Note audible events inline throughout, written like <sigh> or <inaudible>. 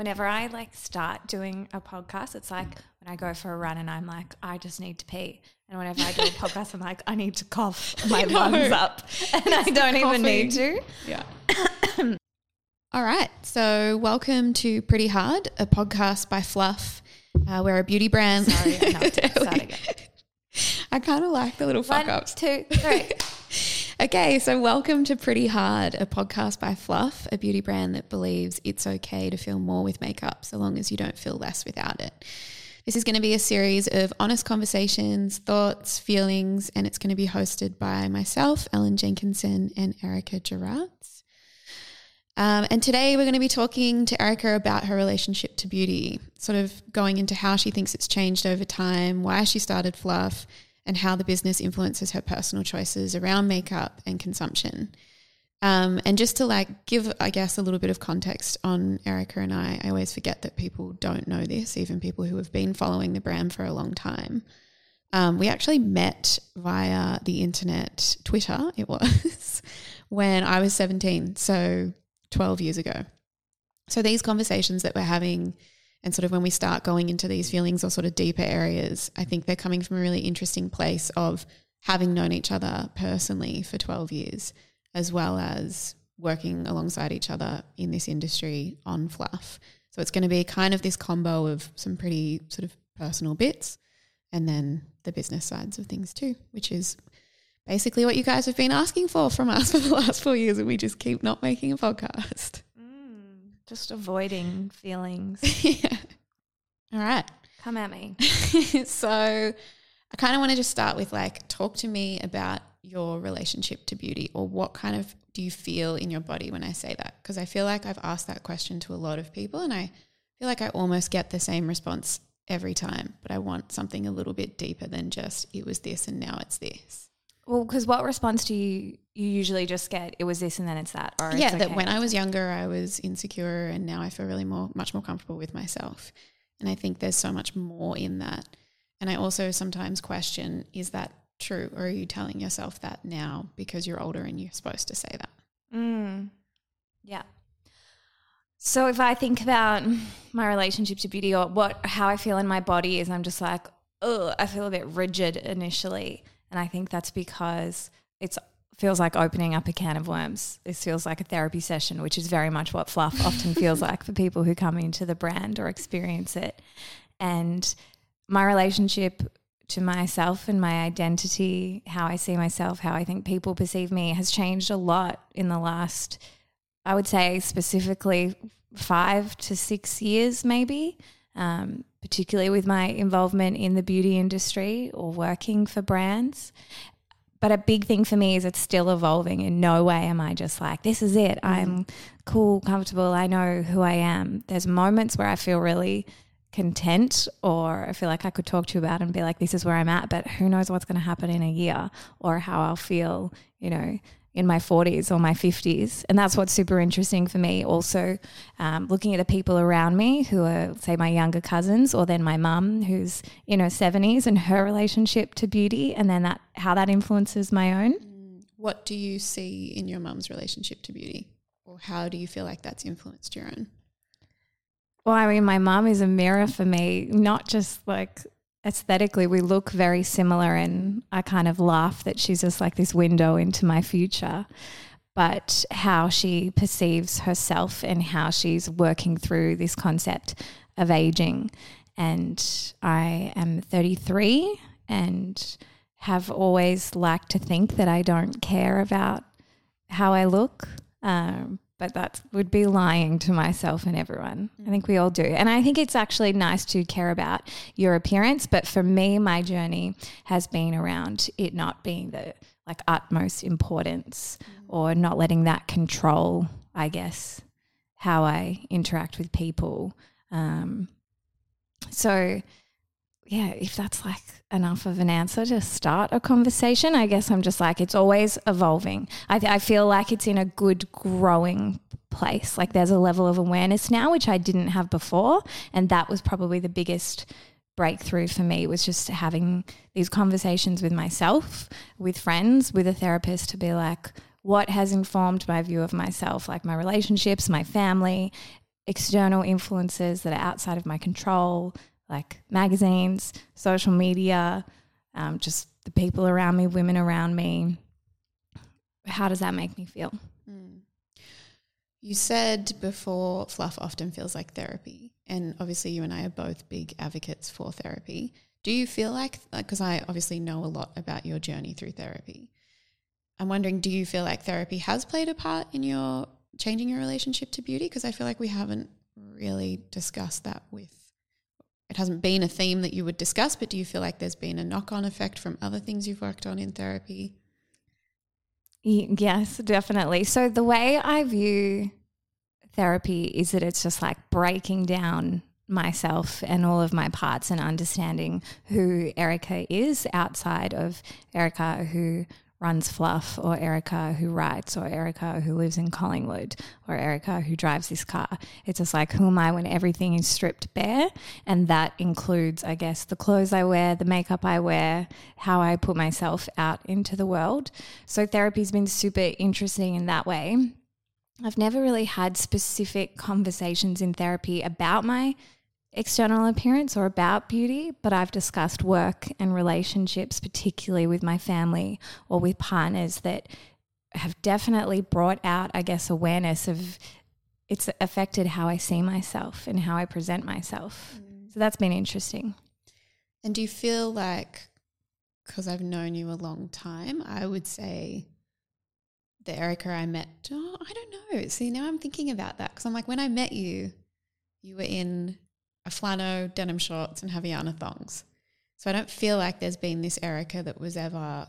Whenever I like start doing a podcast, it's like when I go for a run and I'm like, I just need to pee. And whenever I do a podcast, I'm like, I need to cough <laughs> my lungs up. <laughs> <laughs> And I don't even need to. Yeah. <coughs> All right. So, welcome to Pretty Hard, a podcast by Fluff. Uh, we're a beauty brand. Sorry, to start again. I kind of like the little fuck One, ups. two, three. Okay, so welcome to Pretty Hard, a podcast by Fluff, a beauty brand that believes it's okay to feel more with makeup so long as you don't feel less without it. This is going to be a series of honest conversations, thoughts, feelings, and it's going to be hosted by myself, Ellen Jenkinson, and Erika Geraerts. Um, and today we're going to be talking to Erika about her relationship to beauty, sort of going into how she thinks it's changed over time, why she started Fluff, and how the business influences her personal choices around makeup and consumption. Um, and just to like give, I guess, a little bit of context on Erika and I, I always forget that people don't know this, even people who have been following the brand for a long time. Um, we actually met via the internet, Twitter, it was, <laughs> when I was 17, so 12 years ago. So these conversations that we're having, and sort of when we start going into these feelings or sort of deeper areas, I think they're coming from a really interesting place of having known each other personally for 12 years, as well as working alongside each other in this industry on fluff. So it's going to be kind of this combo of some pretty sort of personal bits and then the business sides of things too, which is basically what you guys have been asking for from us <laughs> for the last four years, and we just keep not making a podcast. Just avoiding feelings. <laughs> yeah. All right. Come at me. <laughs> so I kind of want to just start with like, talk to me about your relationship to beauty or what kind of do you feel in your body when I say that? Because I feel like I've asked that question to a lot of people and I feel like I almost get the same response every time, but I want something a little bit deeper than just it was this and now it's this. Well, because what response do you you usually just get? It was this and then it's that, or yeah, it's that when I was younger, I was insecure, and now I feel really more, much more comfortable with myself. And I think there's so much more in that. And I also sometimes question: Is that true, or are you telling yourself that now because you're older and you're supposed to say that? Mm. Yeah. So if I think about my relationship to beauty or what how I feel in my body is I'm just like, oh, I feel a bit rigid initially. And I think that's because it's feels like opening up a can of worms. This feels like a therapy session, which is very much what fluff often feels <laughs> like for people who come into the brand or experience it. And my relationship to myself and my identity, how I see myself, how I think people perceive me has changed a lot in the last, I would say, specifically five to six years, maybe, um, particularly with my involvement in the beauty industry or working for brands. But a big thing for me is it's still evolving. In no way am I just like, this is it. Mm-hmm. I'm cool, comfortable. I know who I am. There's moments where I feel really content or I feel like I could talk to you about and be like, this is where I'm at, but who knows what's going to happen in a year or how I'll feel, you know, in my 40s or my 50s. And that's what's super interesting for me. Also, um, looking at the people around me who are, say, my younger cousins, or then my mum who's in her 70s and her relationship to beauty, and then that how that influences my own. What do you see in your mum's relationship to beauty, or how do you feel like that's influenced your own? Well, I mean, my mum is a mirror for me, not just like aesthetically, we look very similar, and I kind of laugh that she's just like this window into my future. But how she perceives herself and how she's working through this concept of aging. And I am 33 and have always liked to think that I don't care about how I look. Um, but that would be lying to myself and everyone. I think we all do. And I think it's actually nice to care about your appearance. But for me, my journey has been around it not being the like utmost importance or not letting that control, I guess, how I interact with people. Um, so, yeah, if that's like enough of an answer to start a conversation, I guess I'm just like, it's always evolving. I, I feel like it's in a good growing place. Like there's a level of awareness now, which I didn't have before. And that was probably the biggest breakthrough for me was just having these conversations with myself, with friends, with a therapist to be like, what has informed my view of myself, like my relationships, my family, external influences that are outside of my control, like magazines, social media, um, just the people around me, women around me. How does that make me feel? Mm. You said before fluff often feels like therapy. And obviously, you and I are both big advocates for therapy. Do you feel like, because I obviously know a lot about your journey through therapy, I'm wondering, do you feel like therapy has played a part in your changing your relationship to beauty? Because I feel like we haven't really discussed that with, it hasn't been a theme that you would discuss, but do you feel like there's been a knock on effect from other things you've worked on in therapy? Yes, definitely. So the way I view therapy is that it's just like breaking down myself and all of my parts and understanding who Erika is outside of Erika who runs Fluff or Erika who writes or Erika who lives in Collingwood or Erika who drives this car. It's just like, who am I when everything is stripped bare? And that includes, I guess, the clothes I wear, the makeup I wear, how I put myself out into the world. So therapy's been super interesting in that way. I've never really had specific conversations in therapy about my external appearance or about beauty, but I've discussed work and relationships, particularly with my family or with partners, that have definitely brought out, I guess, awareness of it's affected how I see myself and how I present myself. Mm. So that's been interesting. And do you feel like, because I've known you a long time, I would say the Erika I met, oh, I don't know. See, now I'm thinking about that because I'm like, when I met you, you were in a flannel, denim shorts, and Havaiana thongs. So I don't feel like there's been this Erika that was ever,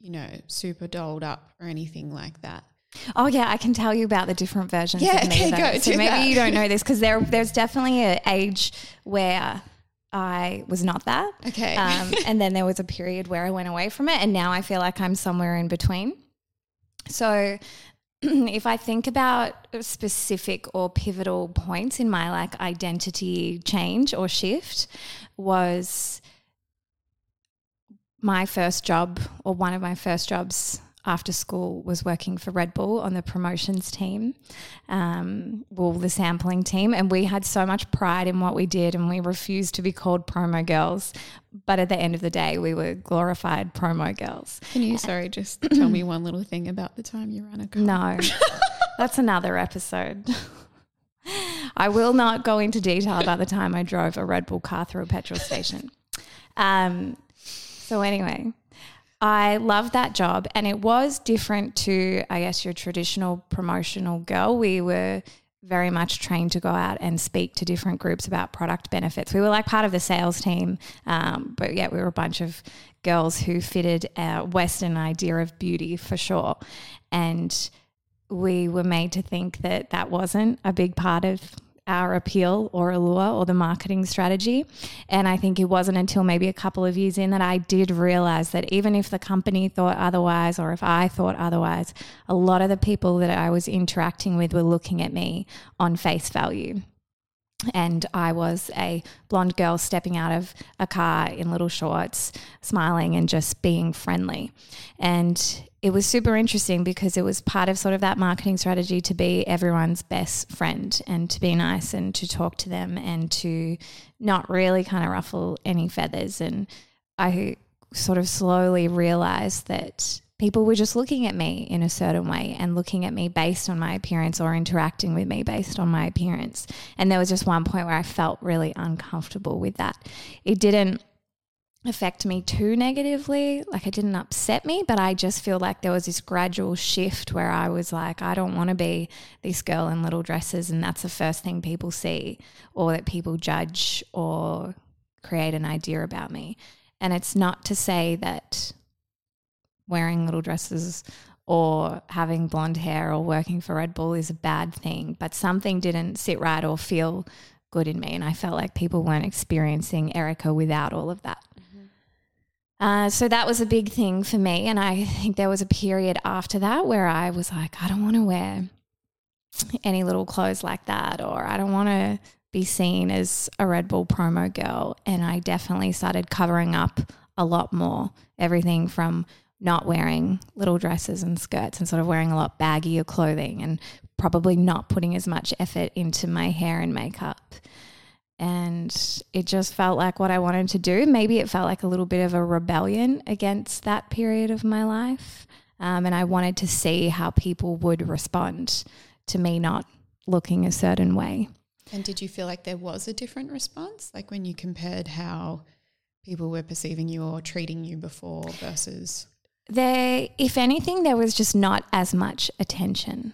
you know, super dolled up or anything like that. Oh yeah, I can tell you about the different versions. Yeah, of me, okay, go. So maybe that. you don't know <laughs> this because there, there's definitely an age where I was not that. Okay. Um, <laughs> and then there was a period where I went away from it, and now I feel like I'm somewhere in between. So <clears throat> if I think about specific or pivotal points in my like identity change or shift was my first job or one of my first jobs after school was working for Red Bull on the promotions team, um, well, the sampling team. And we had so much pride in what we did, and we refused to be called promo girls. But at the end of the day, we were glorified promo girls. Can you, sorry, just tell me one little thing about the time you ran a car? No, <laughs> that's another episode. I will not go into detail about the time I drove a Red Bull car through a petrol station. Um, so, anyway, I loved that job, and it was different to, I guess, your traditional promotional girl. We were very much trained to go out and speak to different groups about product benefits. We were like part of the sales team, um, but yeah, we were a bunch of girls who fitted our Western idea of beauty for sure. And we were made to think that that wasn't a big part of our appeal or allure or the marketing strategy. And I think it wasn't until maybe a couple of years in that I did realize that even if the company thought otherwise or if I thought otherwise, a lot of the people that I was interacting with were looking at me on face value and I was a blonde girl stepping out of a car in little shorts, smiling and just being friendly. And it was super interesting because it was part of sort of that marketing strategy to be everyone's best friend and to be nice and to talk to them and to not really kind of ruffle any feathers. And I sort of slowly realized that people were just looking at me in a certain way and looking at me based on my appearance or interacting with me based on my appearance. And there was just one point where I felt really uncomfortable with that. It didn't affect me too negatively, like it didn't upset me, but I just feel like there was this gradual shift where I was like, I don't want to be this girl in little dresses and that's the first thing people see or that people judge or create an idea about me. And it's not to say that wearing little dresses or having blonde hair or working for Red Bull is a bad thing, but something didn't sit right or feel good in me. And I felt like people weren't experiencing Erika without all of that. Uh, so that was a big thing for me. And I think there was a period after that where I was like, I don't want to wear any little clothes like that, or I don't want to be seen as a Red Bull promo girl. And I definitely started covering up a lot more. Everything from not wearing little dresses and skirts and sort of wearing a lot baggier clothing and probably not putting as much effort into my hair and makeup. And it just felt like what I wanted to do. Maybe it felt like a little bit of a rebellion against that period of my life. Um, and I wanted to see how people would respond to me not looking a certain way. And did you feel like there was a different response? Like when you compared how people were perceiving you or treating you before versus there if anything there was just not as much attention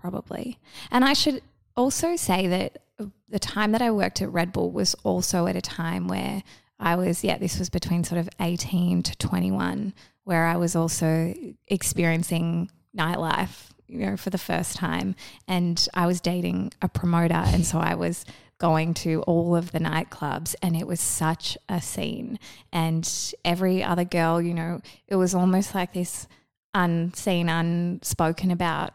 probably and i should also say that the time that i worked at red bull was also at a time where i was yeah this was between sort of 18 to 21 where i was also experiencing nightlife you know for the first time. And i was dating a promoter and so i was going to all of the nightclubs and it was such a scene. And every other girl you know it was almost like this unseen unspoken about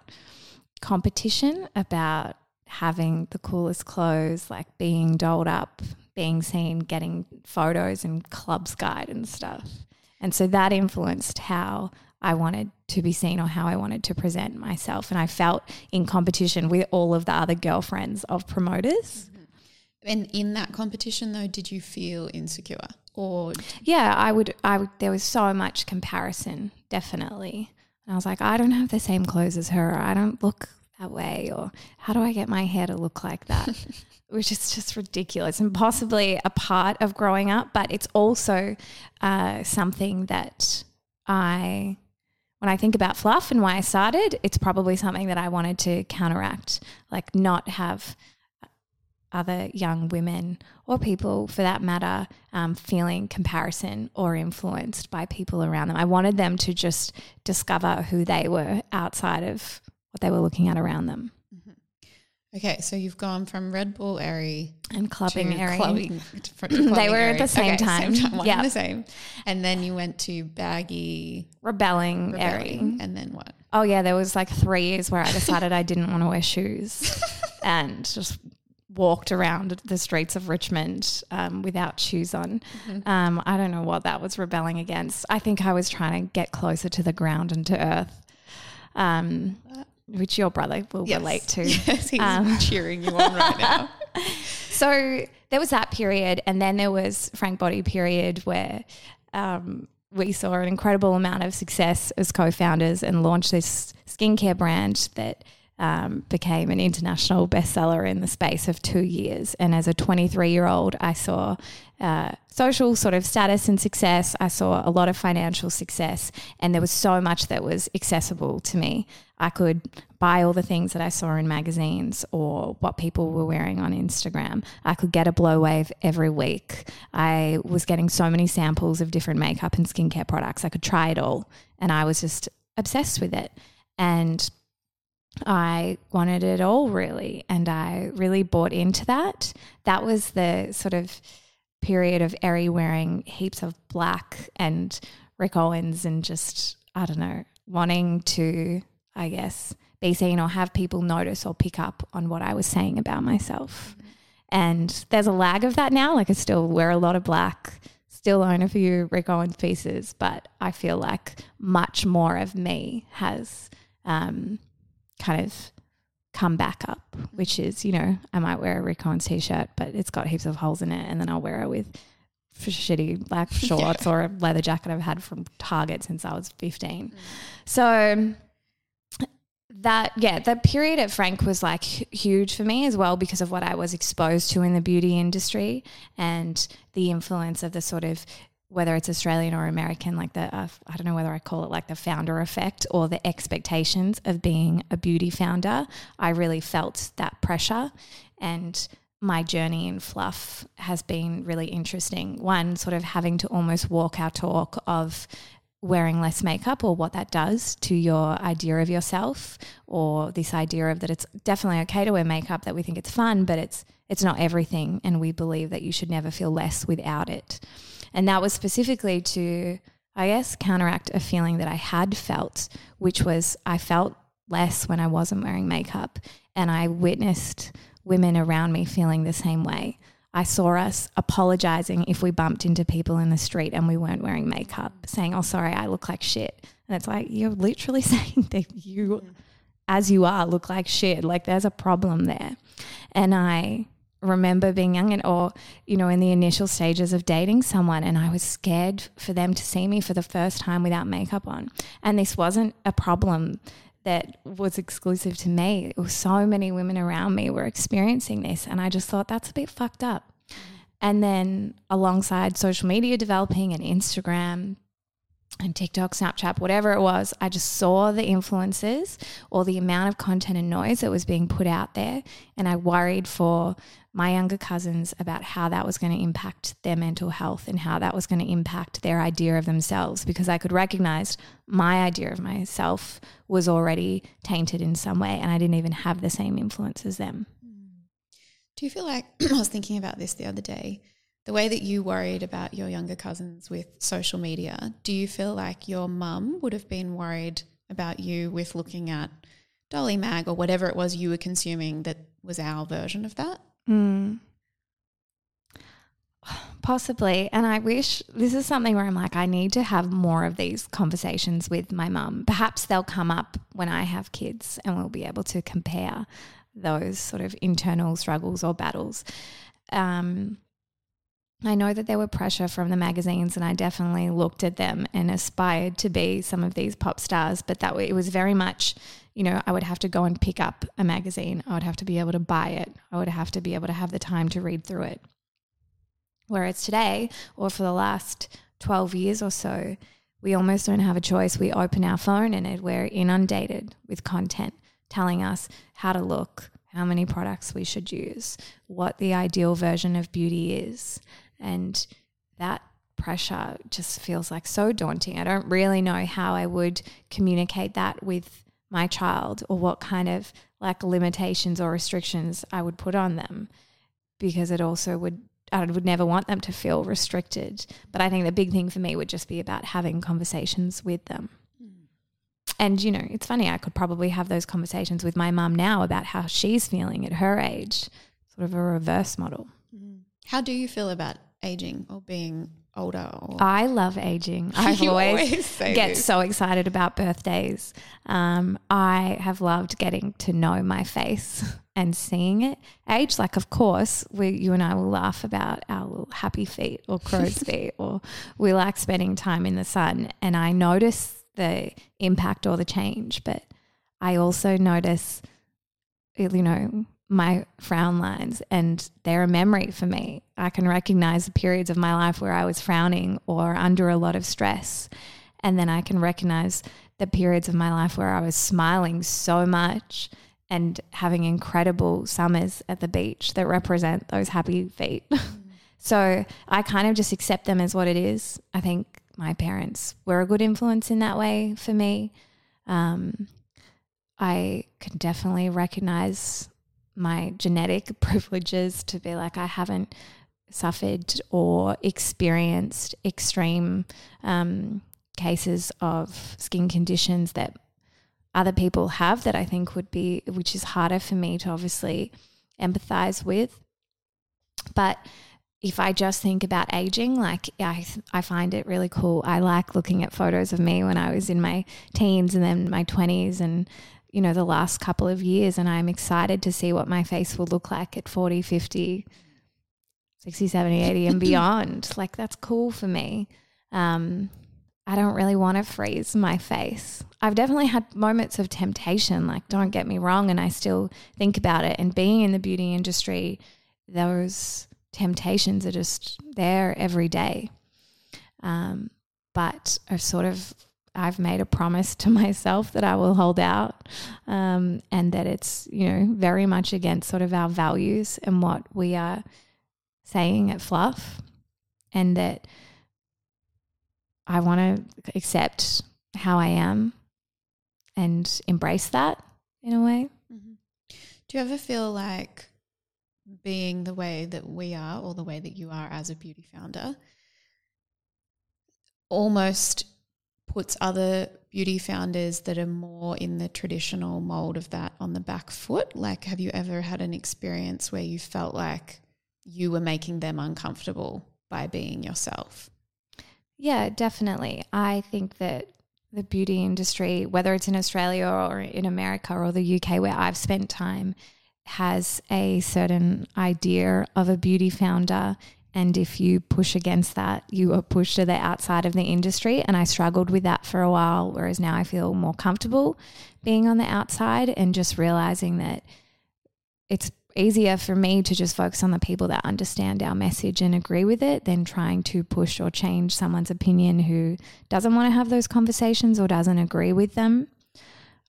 competition about having the coolest clothes like being dolled up being seen getting photos and clubs guide and stuff and so that influenced how I wanted to be seen or how I wanted to present myself. And I felt in competition with all of the other girlfriends of promoters. Mm-hmm. and in that competition though did you feel insecure or Yeah, I would, I would, there was so much comparison, definitely. And I was like, I don't have the same clothes as her. I don't look that way. Or how do I get my hair to look like that? <laughs> Which is just ridiculous and possibly a part of growing up. But it's also uh, something that I when I think about fluff and why I started, it's probably something that I wanted to counteract, like not have other young women or people for that matter um, feeling comparison or influenced by people around them. I wanted them to just discover who they were outside of what they were looking at around them. okay so you've gone from red bull airy And clubbing to area. clubbing, <laughs> to fr- They clubbing were at the same Okay, time. one Yeah. and the same and then you went to baggy Rebelling, rebelling, airing. and then what Oh yeah, there was like three years where I decided I didn't want to wear shoes <laughs> and just walked around the streets of Richmond um, without shoes on. Um, I don't know what that was rebelling against. I think I was trying to get closer to the ground and to earth, um, which your brother will Yes. relate to. <laughs> yes he's Um, <laughs> cheering you on right now <laughs> So there was that period, and then there was Frank Body period where um, we saw an incredible amount of success as co-founders and launched this skincare brand that um, became an international bestseller in the space of two years. And as a 23-year-old, I saw uh, social sort of status and success. I saw a lot of financial success, and there was so much that was accessible to me. I could buy all the things that I saw in magazines or what people were wearing on Instagram. I could get a blow wave every week. I was getting so many samples of different makeup and skincare products. I could try it all, and I was just obsessed with it. And I wanted it all really, and I really bought into that. That was the sort of period of Eri wearing heaps of black and Rick Owens and just, I don't know, wanting to, I guess, be seen or have people notice or pick up on what I was saying about myself. And there's a lag of that now. Like I still wear a lot of black, still own a few Rick Owens pieces, but I feel like much more of me has um, kind of come back up, which is, you know, I might wear a Rick Owens t-shirt, but it's got heaps of holes in it, and then I'll wear it with shitty black <laughs> shorts or a leather jacket I've had from Target since I was 15. Mm. So that yeah that period at frank was like huge for me as well because of what i was exposed to in the beauty industry and the influence of the sort of whether it's australian or american like the uh, i don't know whether i call it like the founder effect or the expectations of being a beauty founder i really felt that pressure. And my journey in fluff has been really interesting. One sort of having to almost walk our talk of wearing less makeup or what that does to your idea of yourself or this idea of that it's definitely okay to wear makeup that we think it's fun but it's it's not everything and we believe that you should never feel less without it and that was specifically to i guess counteract a feeling that i had felt which was i felt less when i wasn't wearing makeup and i witnessed women around me feeling the same way I saw us apologizing if we bumped into people in the street and we weren't wearing makeup, mm-hmm. saying, Oh, sorry, I look like shit. And it's like, you're literally <laughs> saying that you mm. as you are, look like shit. Like there's a problem there. And I remember being young and or you know in the initial stages of dating someone and I was scared for them to see me for the first time without makeup on. And this wasn't a problem that was exclusive to me. So many women around me were experiencing this and I just thought that's a bit fucked up. And then alongside social media developing and Instagram and TikTok, Snapchat, whatever it was, I just saw the influences or the amount of content and noise that was being put out there. And I worried for my younger cousins about how that was going to impact their mental health and how that was going to impact their idea of themselves because I could recognize my idea of myself was already tainted in some way and I didn't even have the same influence as them. Mm. Do you feel like <clears throat> I was thinking about this the other day? The way that you worried about your younger cousins with social media, do you feel like your mum would have been worried about you with looking at Dolly Mag or whatever it was you were consuming that was our version of that? Mm. Possibly. And I wish this is something where I'm like, I need to have more of these conversations with my mum. Perhaps they'll come up when I have kids and we'll be able to compare those sort of internal struggles or battles. Um, I know that there were pressure from the magazines, and I definitely looked at them and aspired to be some of these pop stars. But that it was very much, you know, I would have to go and pick up a magazine. I would have to be able to buy it. I would have to be able to have the time to read through it. Whereas today, or for the last twelve years or so, we almost don't have a choice. We open our phone and we're inundated with content telling us how to look, how many products we should use, what the ideal version of beauty is. And that pressure just feels like so daunting. I don't really know how I would communicate that with my child or what kind of like limitations or restrictions I would put on them because it also would I would never want them to feel restricted. But I think the big thing for me would just be about having conversations with them. Mm. And you know, it's funny, I could probably have those conversations with my mum now about how she's feeling at her age, sort of a reverse model. Mm. How do you feel about aging or being older? Or? <laughs> I love aging. <laughs> I've always, always get so excited about birthdays. Um, I have loved getting to know my face <laughs> and seeing it age. Like, of course, we, you and I will laugh about our little happy feet or crow's feet, or we like spending time in the sun. And I notice the impact or the change, but I also notice, you know, my frown lines and they're a memory for me. I can recognize the periods of my life where I was frowning or under a lot of stress. And then I can recognize the periods of my life where I was smiling so much and having incredible summers at the beach that represent those happy feet. <laughs> so I kind of just accept them as what it is. I think my parents were a good influence in that way for me. Um, I can definitely recognize my genetic <laughs> privileges to be like, I haven't suffered or experienced extreme um, cases of skin conditions that other people have that I think would be, which is harder for me to obviously empathize with. But if I just think about aging, like I, I find it really cool. I like looking at photos of me when I was in my teens and then my 20s and you know, the last couple of years. And I'm excited to see what my face will look like at 40, 50, 60, 70, 80 and <laughs> beyond. like, that's cool for me. Um, I don't really want to freeze my face. I've definitely had moments of temptation, like, don't get me wrong, and I still think about it. And being in the beauty industry, those temptations are just there every day. Um, but I've sort of I've made a promise to <laughs> myself that I will hold out, um, and that it's you know very much against sort of our values and what we are saying at Fluff, and that I want to accept how I am and embrace that in a way. Mm-hmm. Do you ever feel like being the way that we are, or the way that you are as a beauty founder? almost puts other beauty founders that are more in the traditional mold of that on the back foot? Like, have you ever had an experience where you felt like you were making them uncomfortable by being yourself? Yeah, definitely. I think that the beauty industry, whether it's in Australia or in America or the UK where I've spent time, has a certain idea of a beauty founder. And if you push against that, you are pushed to the outside of the industry. And I struggled with that for a while, whereas now I feel more comfortable being on the outside and just realizing that it's easier for me to just focus on the people that understand our message and agree with it than trying to push or change someone's opinion who doesn't want to have those conversations or doesn't agree with them.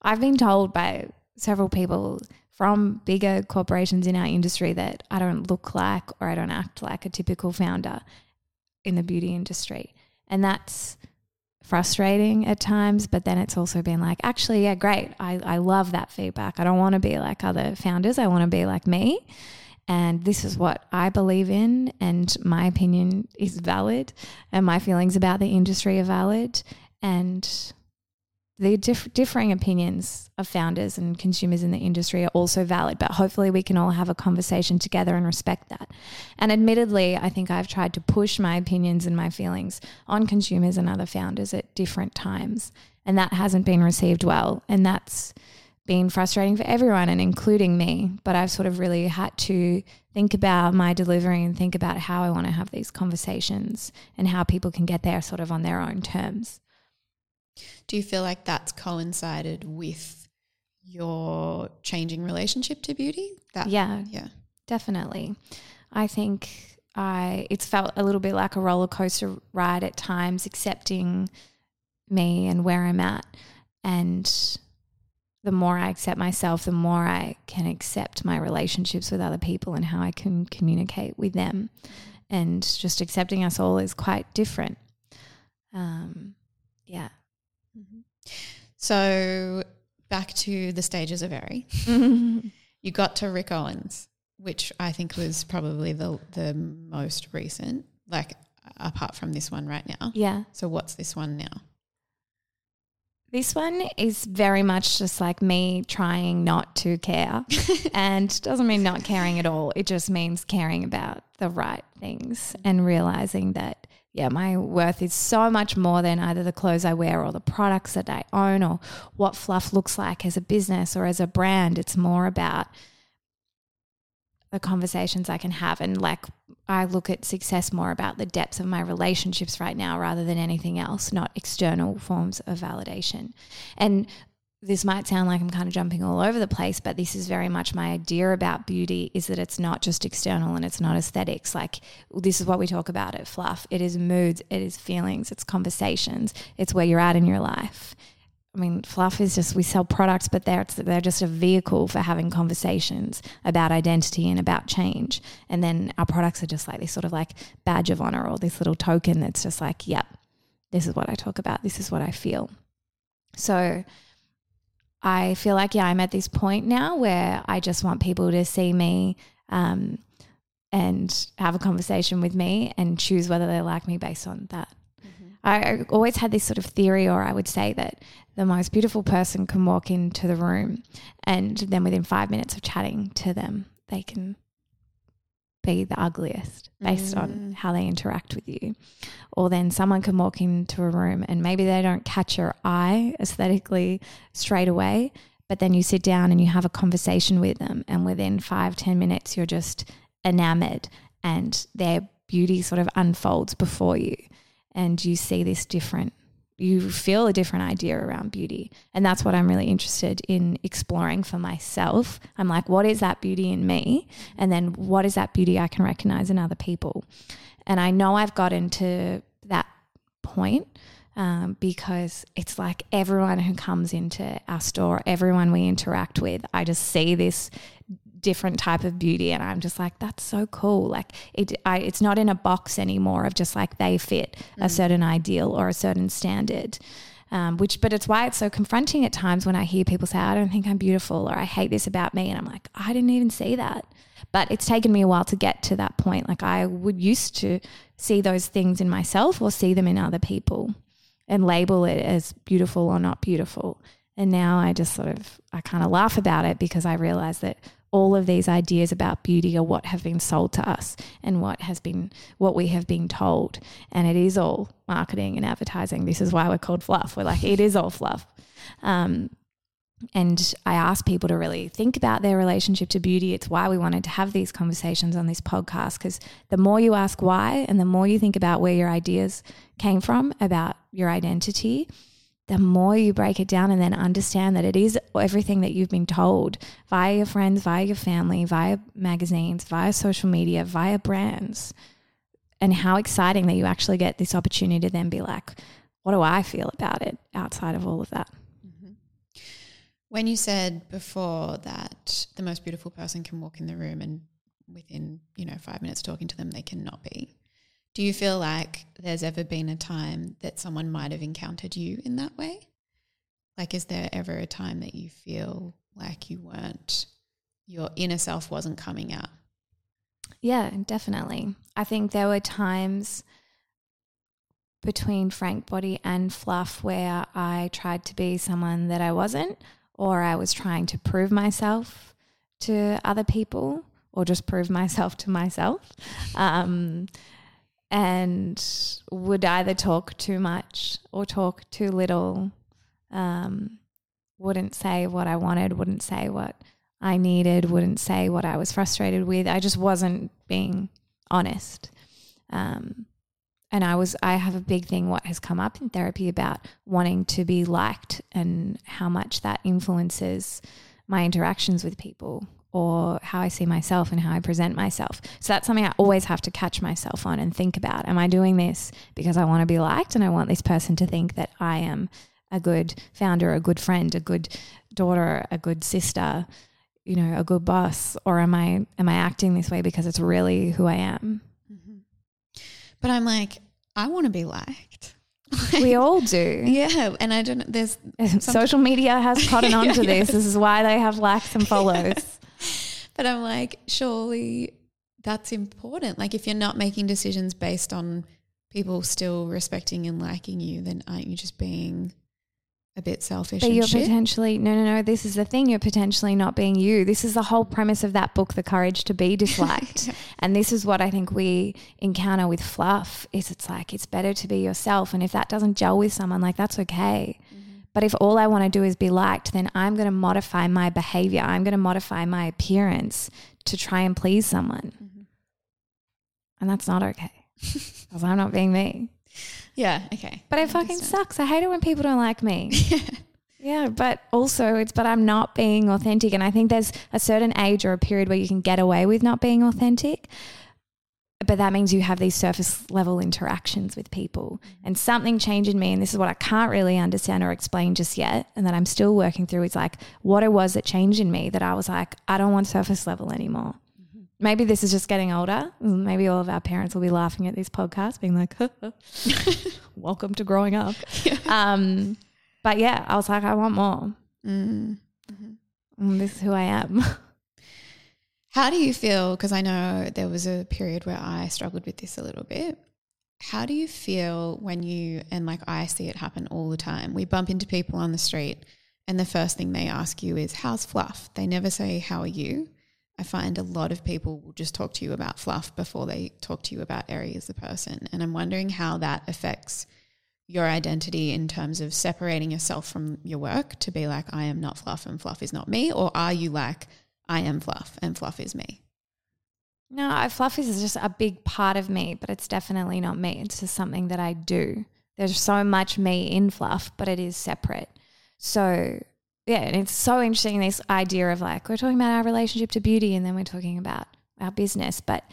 I've been told by several people from bigger corporations in our industry that I don't look like or I don't act like a typical founder in the beauty industry. And that's frustrating at times, but then it's also been like, actually, yeah, great. I, I love that feedback. I don't want to be like other founders. I want to be like me. And this is what I believe in, and my opinion is valid, and my feelings about the industry are valid. And the diff- differing opinions of founders and consumers in the industry are also valid, but hopefully we can all have a conversation together and respect that. And admittedly, I think I've tried to push my opinions and my feelings on consumers and other founders at different times, and that hasn't been received well. And that's been frustrating for everyone and including me. But I've sort of really had to think about my delivery and think about how I want to have these conversations and how people can get there sort of on their own terms. Do you feel like that's coincided with your changing relationship to beauty? That yeah, yeah, definitely. I think I it's felt a little bit like a roller coaster ride at times, accepting me and where I'm at, and the more I accept myself, the more I can accept my relationships with other people and how I can communicate with them. And just accepting us all is quite different. Um, yeah. Mm-hmm. So back to the stages of Very. <laughs> you got to Rick Owens, which I think was probably the the most recent, like apart from this one right now. Yeah. So what's this one now? This one is very much just like me trying not to care. <laughs> and doesn't mean not caring at all. It just means caring about the right things and realizing that yeah, my worth is so much more than either the clothes I wear or the products that I own or what fluff looks like as a business or as a brand. It's more about the conversations I can have. And like, I look at success more about the depths of my relationships right now rather than anything else, not external forms of validation. And this might sound like I'm kind of jumping all over the place, but this is very much my idea about beauty is that it's not just external and it's not aesthetics. Like this is what we talk about at Fluff. It is moods, it is feelings, it's conversations, it's where you're at in your life. I mean, Fluff is just we sell products, but they're they're just a vehicle for having conversations about identity and about change. And then our products are just like this sort of like badge of honor or this little token that's just like, yep, this is what I talk about. This is what I feel. So I feel like, yeah, I'm at this point now where I just want people to see me um, and have a conversation with me and choose whether they like me based on that. Mm-hmm. I always had this sort of theory, or I would say that the most beautiful person can walk into the room and then within five minutes of chatting to them, they can be the ugliest based mm. on how they interact with you. Or then someone can walk into a room and maybe they don't catch your eye aesthetically straight away, but then you sit down and you have a conversation with them, and within five ten minutes, you're just enamored and their beauty sort of unfolds before you, and you see this different you feel a different idea around beauty. And that's what I'm really interested in exploring for myself. I'm like, what is that beauty in me? And then what is that beauty I can recognize in other people? And I know I've gotten to that point um, because it's like everyone who comes into our store, everyone we interact with, I just see this different type of beauty and I'm just like that's so cool. Like it I, it's not in a box anymore of just like they fit mm. a certain ideal or a certain standard um, which but it's why it's so confronting at times when I hear people say I don't think I'm beautiful or I hate this about me and I'm like I didn't even see that. But it's taken me a while to get to that point. Like I would used to see those things in myself or see them in other people and label it as beautiful or not beautiful. And now I just sort of I kind of laugh about it because I realize that all of these ideas about beauty are what have been sold to us and what has been what we have been told. And it is all marketing and advertising. This is why we're called fluff. We're like it is all fluff. Um, and I ask people to really think about their relationship to beauty. It's why we wanted to have these conversations on this podcast because the more you ask why and the more you think about where your ideas came from about your identity, the more you break it down and then understand that it is everything that you've been told via your friends, via your family, via magazines, via social media, via brands. And how exciting that you actually get this opportunity to then be like, what do I feel about it outside of all of that? Mm-hmm. When you said before that the most beautiful person can walk in the room and within, you know, five minutes talking to them, they cannot be. Do you feel like there's ever been a time that someone might have encountered you in that way? Like, is there ever a time that you feel like you weren't, your inner self wasn't coming out? Yeah, definitely. I think there were times between Frank Body and Fluff where I tried to be someone that I wasn't, or I was trying to prove myself to other people or just prove <laughs> myself to myself. Um, and would either talk too much or talk too little. Um, wouldn't say what I wanted, wouldn't say what I needed, wouldn't say what I was frustrated with. I just wasn't being honest. Um, and I was I have a big thing what has come up in therapy about wanting to be liked and how much that influences my interactions with people or how I see myself and how I present myself. So that's something I always have to catch myself on and think about. Am I doing this because I want to be liked and I want this person to think that I am a good founder, a good friend, a good daughter, a good sister, you know, a good boss or am I am I acting this way because it's really who I am? Mm-hmm. But I'm like, I want to be liked. <laughs> we all do. Yeah, and I don't. There's <laughs> social media has cotton on to this. This is why they have likes and <laughs> follows. But I'm like, surely that's important. Like, if you're not making decisions based on people still respecting and liking you, then aren't you just being a bit selfish. But you're shit. potentially no, no, no. This is the thing. You're potentially not being you. This is the whole premise of that book, The Courage to Be Disliked. <laughs> and this is what I think we encounter with fluff. Is it's like it's better to be yourself, and if that doesn't gel with someone, like that's okay. Mm-hmm. But if all I want to do is be liked, then I'm going to modify my behavior. I'm going to modify my appearance to try and please someone, mm-hmm. and that's not okay <laughs> because I'm not being me. Yeah, okay. But it fucking sucks. I hate it when people don't like me. <laughs> yeah, but also it's but I'm not being authentic and I think there's a certain age or a period where you can get away with not being authentic. But that means you have these surface level interactions with people. And something changed in me, and this is what I can't really understand or explain just yet, and that I'm still working through is like what it was that changed in me that I was like, I don't want surface level anymore maybe this is just getting older. Maybe all of our parents will be laughing at this podcast, being like, <laughs> "Welcome to growing up." <laughs> Yeah. Um, but yeah, I was like, I want more. Mm. Mm-hmm. This is who I am. <laughs> How do you feel? Because I know there was a period where I struggled with this a little bit. How do you feel when you, and like I see it happen all the time, we bump into people on the street and the first thing they ask you is, How's fluff? They never say, How are you? I find a lot of people will just talk to you about fluff before they talk to you about Eri as the person. And I'm wondering how that affects your identity in terms of separating yourself from your work to be like, I am not fluff and fluff is not me? Or are you like, I am fluff and fluff is me? No, fluff is just a big part of me, but it's definitely not me. It's just something that I do. There's so much me in fluff, but it is separate. So yeah, and it's so interesting this idea of like we're talking about our relationship to beauty and then we're talking about our business, but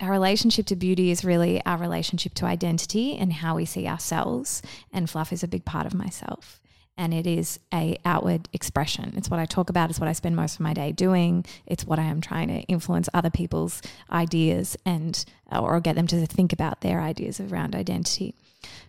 our relationship to beauty is really our relationship to identity and how we see ourselves. And fluff is a big part of myself. And it is a outward expression. It's what I talk about. It's what I spend most of my day doing. It's what I am trying to influence other people's ideas and or get them to think about their ideas around identity.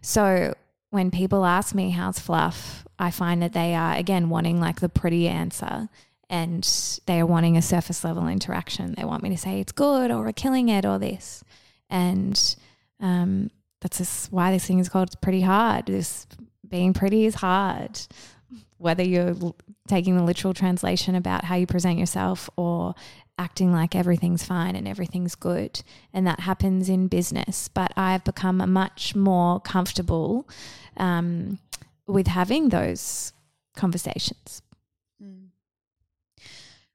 So when people ask me how's fluff, I find that they are again wanting like the pretty answer and they are wanting a surface level interaction. They want me to say it's good or we're killing it or this. And um, that's why this thing is called it's pretty hard. This being pretty is hard. whether you're taking the literal translation about how you present yourself or acting like everything's fine and everything's good. And that happens in business. But I've become much more comfortable um, with having those conversations.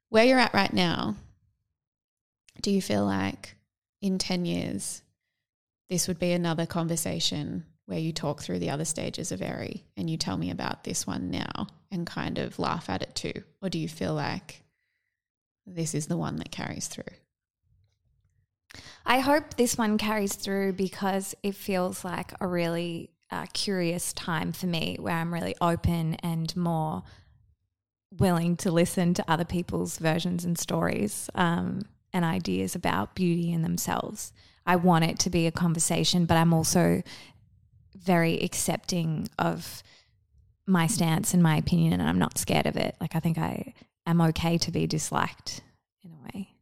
Where you're at right now, do you feel like in 10 years, this would be another conversation where you talk through the other stages of Eri and you tell me about this one now and kind of laugh at it too? Or do you feel like this is the one that carries through? I hope this one carries through because it feels like a really uh, curious time for me where I'm really open and more willing to listen to other people's versions and stories um, and ideas about beauty in themselves. I want it to be a conversation, but I'm also very accepting of my stance and my opinion, and I'm not scared of it. Like, I think I am okay to be disliked in a way.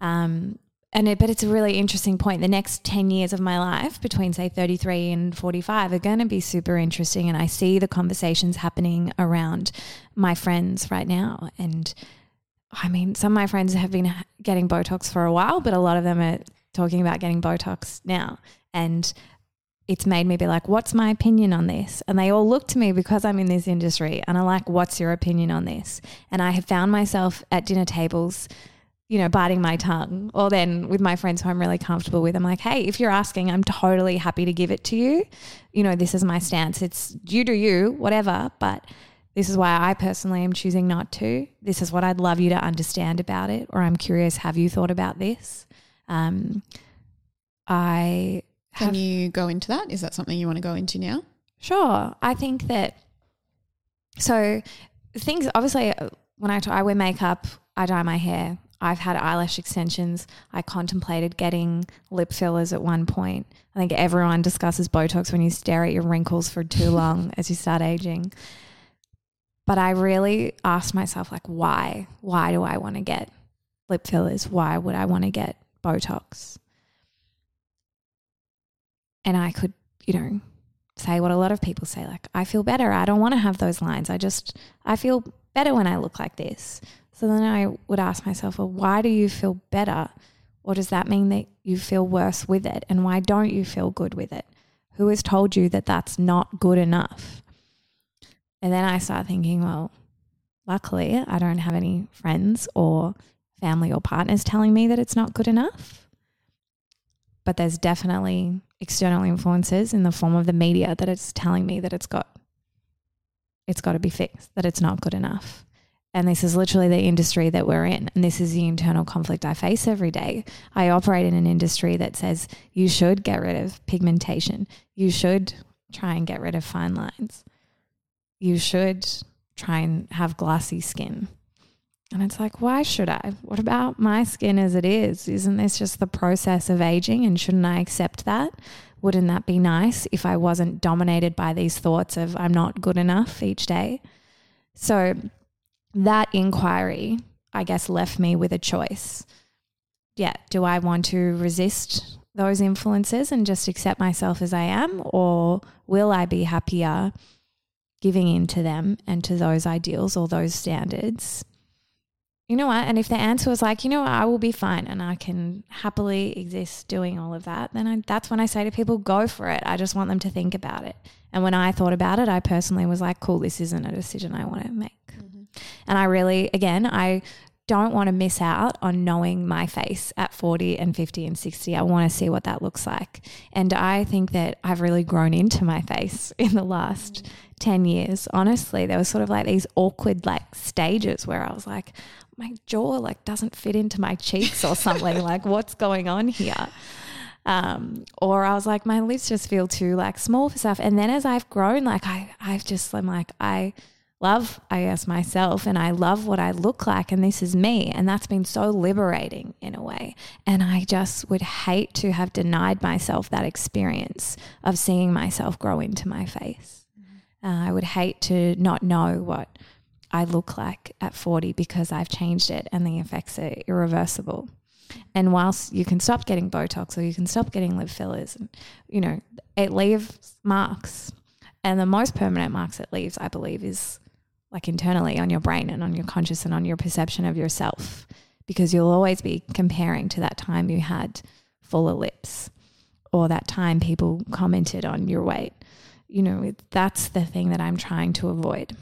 Um, and it, but it's a really interesting point. The next 10 years of my life between say 33 and 45 are going to be super interesting. And I see the conversations happening around my friends right now. And I mean, some of my friends have been getting Botox for a while, but a lot of them are talking about getting Botox now. And it's made me be like, what's my opinion on this? And they all look to me because I'm in this industry and are like, what's your opinion on this? And I have found myself at dinner tables you know, biting my tongue. Or then with my friends who I'm really comfortable with, I'm like, hey, if you're asking, I'm totally happy to give it to you. You know, this is my stance. It's you do you, whatever. But this is why I personally am choosing not to. This is what I'd love you to understand about it. Or I'm curious, have you thought about this? Um, I Can have you go into that? Is that something you want to go into now? Sure. I think that so things obviously uh, when I, t- I wear makeup, I dye my hair. I've had eyelash extensions. I contemplated getting lip fillers at one point. I think everyone discusses Botox when you stare at your wrinkles for too <laughs> long as you start aging. But I really asked myself, like, why? Why do I want to get lip fillers? Why would I want to get Botox? And I could, you know, say what a lot of people say like i feel better. I don't want to have those lines. I just i feel better when i look like this. So then i would ask myself well why do you feel better? Or does that mean that you feel worse with it? And why don't you feel good with it? Who has told you that that's not good enough? And then i start thinking well luckily i don't have any friends or family or partners telling me that it's not good enough. But there's definitely external influences in the form of the media that it's telling me that it's got it's got to be fixed that it's not good enough. And this is literally the industry that we're in and this is the internal conflict i face every day. I operate in an industry that says you should get rid of pigmentation. You should try and get rid of fine lines. You should try and have glassy skin and it's like, why should I? What about my skin as it is? Isn't this just the process of aging? And shouldn't I accept that? Wouldn't that be nice if I wasn't dominated by these thoughts of I'm not good enough each day? So that inquiry, I guess, left me with a choice. Yeah, do I want to resist those influences and just accept myself as I am? Or will I be happier giving in to them and to those ideals or those standards? You know what? And if the answer was like, you know what, I will be fine and I can happily exist doing all of that, then I, that's when I say to people, go for it. I just want them to think about it. And when I thought about it, I personally was like, cool, this isn't a decision I want to make. Mm-hmm. And I really, again, I don't want to miss out on knowing my face at 40 and 50 and 60. I want to see what that looks like. And I think that I've really grown into my face <laughs> in the last mm-hmm. 10 years. Honestly, there was sort of like these awkward like stages where I was like, my jaw like doesn't fit into my cheeks or something. like, what's going on here? Um, or I was like, my lips just feel too like small for stuff. And then as I've grown, like I, I've just, I'm like, I love, I guess, myself and I love what I look like and this is me. And that's been so liberating in a way. And I just would hate to have denied myself that experience of seeing myself grow into my face. Uh, I would hate to not know what I look like at 40 because I've changed it and the effects are irreversible. And whilst you can stop getting Botox or you can stop getting lip fillers, and, you know, it leaves marks. And the most permanent marks it leaves, I believe, is like internally on your brain and on your conscious and on your perception of yourself because you'll always be comparing to that time you had fuller lips or that time people commented on your weight. You know, that's the thing that I'm trying to avoid.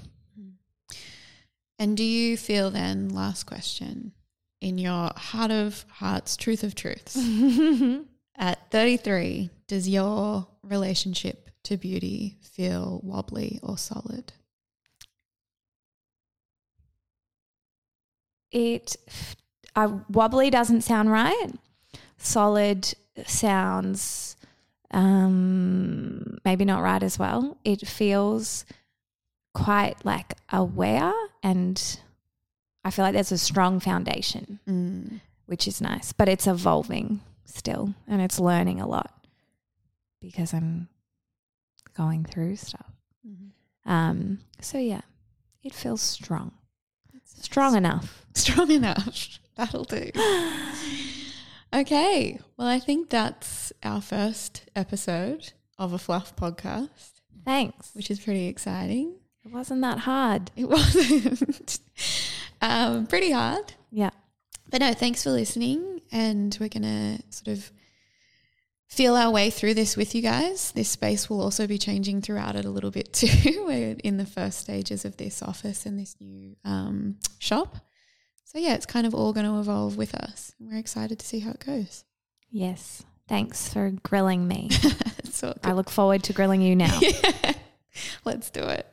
And do you feel then, last question, in your heart of hearts, truth of truths, <laughs> at 33, does your relationship to beauty feel wobbly or solid? It uh, wobbly doesn't sound right. Solid sounds um, maybe not right as well. It feels quite like aware, and I feel like there's a strong foundation, Mm. which is nice. But it's evolving still, and it's learning a lot because I'm going through stuff. Mhm. Um, so yeah, it feels strong, strong enough. <laughs> Strong enough. That'll do. <laughs> Okay. Well, I think that's our first episode of a Fluff podcast, Thanks. which is pretty exciting. It wasn't that hard. It <laughs> wasn't um, pretty hard. Yeah. But no, thanks for listening. And we're going to sort of feel our way through this with you guys. This space will also be changing throughout it a little bit <laughs> too. we're in the first stages of this office and this new um, shop. So, yeah, it's kind of all going to evolve with us. We're excited to see how it goes. Yes. Thanks for grilling me. <laughs> I look forward to grilling you now. Let's do it.